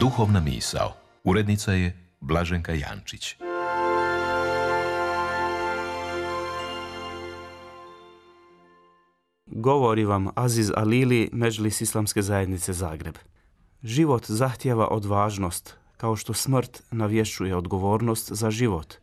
Duhovna misao. Urednica je Blaženka Jančić. Govori vam Aziz Alili, Međlis Islamske zajednice Zagreb. Život zahtjeva odvažnost, kao što smrt navješuje odgovornost za život.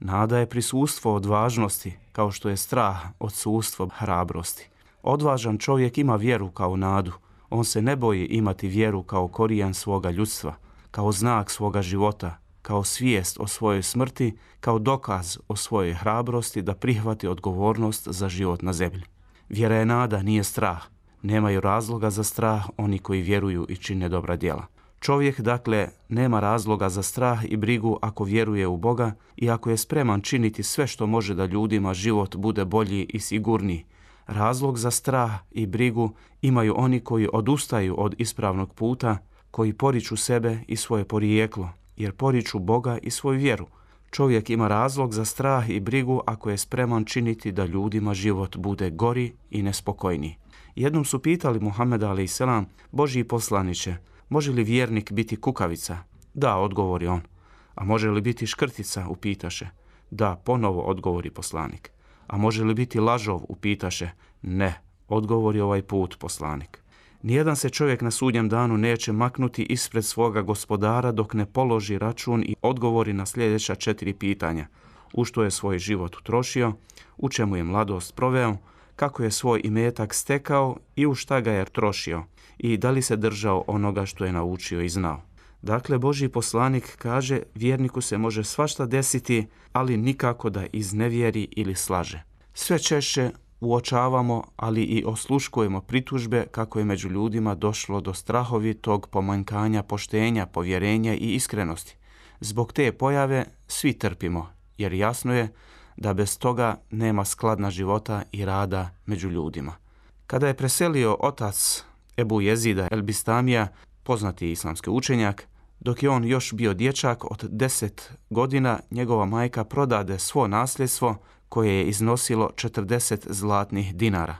Nada je prisustvo odvažnosti, kao što je strah odsustvo hrabrosti. Odvažan čovjek ima vjeru kao nadu. On se ne boji imati vjeru kao korijan svoga ljudstva, kao znak svoga života, kao svijest o svojoj smrti, kao dokaz o svojoj hrabrosti da prihvati odgovornost za život na zemlji. Vjera je nada, nije strah. Nemaju razloga za strah oni koji vjeruju i čine dobra djela. Čovjek, dakle, nema razloga za strah i brigu ako vjeruje u Boga i ako je spreman činiti sve što može da ljudima život bude bolji i sigurniji. Razlog za strah i brigu imaju oni koji odustaju od ispravnog puta, koji poriču sebe i svoje porijeklo, jer poriču Boga i svoju vjeru. Čovjek ima razlog za strah i brigu ako je spreman činiti da ljudima život bude gori i nespokojniji. Jednom su pitali Muhammeda a.s. Božji poslaniće, može li vjernik biti kukavica? Da, odgovori on. A može li biti škrtica? Upitaše. Da, ponovo odgovori poslanik. A može li biti lažov? Upitaše. Ne, odgovori ovaj put poslanik. Nijedan se čovjek na sudnjem danu neće maknuti ispred svoga gospodara dok ne položi račun i odgovori na sljedeća četiri pitanja. U što je svoj život utrošio, u čemu je mladost proveo, kako je svoj imetak stekao i u šta ga je trošio i da li se držao onoga što je naučio i znao. Dakle, Boži poslanik kaže, vjerniku se može svašta desiti, ali nikako da iznevjeri ili slaže. Sve češće uočavamo, ali i osluškujemo pritužbe kako je među ljudima došlo do strahovitog pomanjkanja poštenja, povjerenja i iskrenosti. Zbog te pojave svi trpimo, jer jasno je da bez toga nema skladna života i rada među ljudima. Kada je preselio otac Ebu Jezida El Bistamija, poznati islamski učenjak, dok je on još bio dječak od 10 godina, njegova majka prodade svo nasljedstvo koje je iznosilo 40 zlatnih dinara.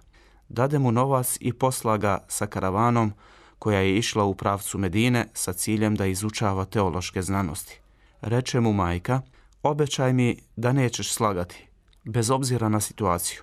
Dade mu novac i posla ga sa karavanom koja je išla u pravcu Medine sa ciljem da izučava teološke znanosti. Reče mu majka, obećaj mi da nećeš slagati, bez obzira na situaciju.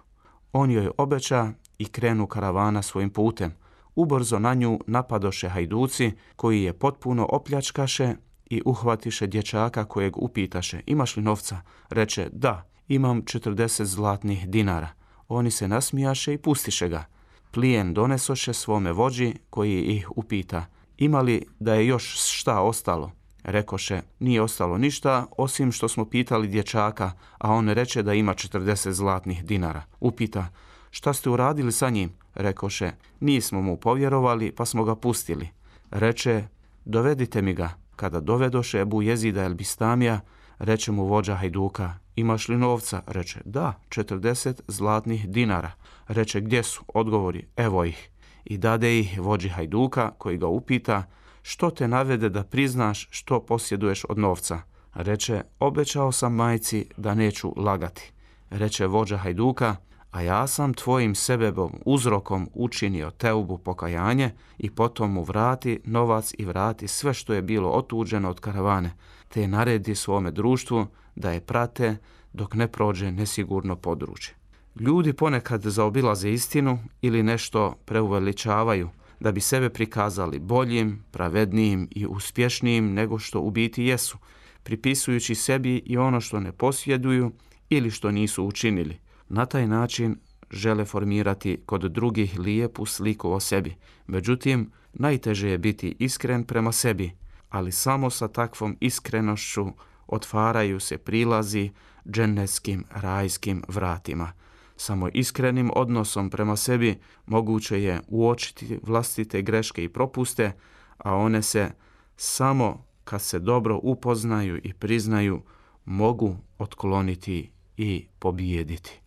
On joj obeća i krenu karavana svojim putem. Ubrzo na nju napadoše hajduci koji je potpuno opljačkaše i uhvatiše dječaka kojeg upitaše imaš li novca? Reče da, imam 40 zlatnih dinara. Oni se nasmijaše i pustiše ga. Plijen donesoše svome vođi koji ih upita ima li da je još šta ostalo? Rekoše, nije ostalo ništa, osim što smo pitali dječaka, a on reče da ima 40 zlatnih dinara. Upita, šta ste uradili sa njim? Rekoše, nismo mu povjerovali, pa smo ga pustili. Reče, dovedite mi ga. Kada dovedoše Ebu Jezida el Bistamija, reče mu vođa Hajduka, imaš li novca? Reče, da, 40 zlatnih dinara. Reče, gdje su? Odgovori, evo ih. I dade ih vođi Hajduka koji ga upita, što te navede da priznaš što posjeduješ od novca? Reče, obećao sam majci da neću lagati. Reče vođa Hajduka, a ja sam tvojim sebebom uzrokom učinio teubu pokajanje i potom mu vrati novac i vrati sve što je bilo otuđeno od karavane, te naredi svome društvu da je prate dok ne prođe nesigurno područje. Ljudi ponekad zaobilaze istinu ili nešto preuveličavaju da bi sebe prikazali boljim, pravednijim i uspješnijim nego što u biti jesu, pripisujući sebi i ono što ne posjeduju ili što nisu učinili. Na taj način žele formirati kod drugih lijepu sliku o sebi. Međutim, najteže je biti iskren prema sebi, ali samo sa takvom iskrenošću otvaraju se prilazi dženneskim rajskim vratima. Samo iskrenim odnosom prema sebi moguće je uočiti vlastite greške i propuste, a one se samo kad se dobro upoznaju i priznaju mogu otkloniti i pobijediti.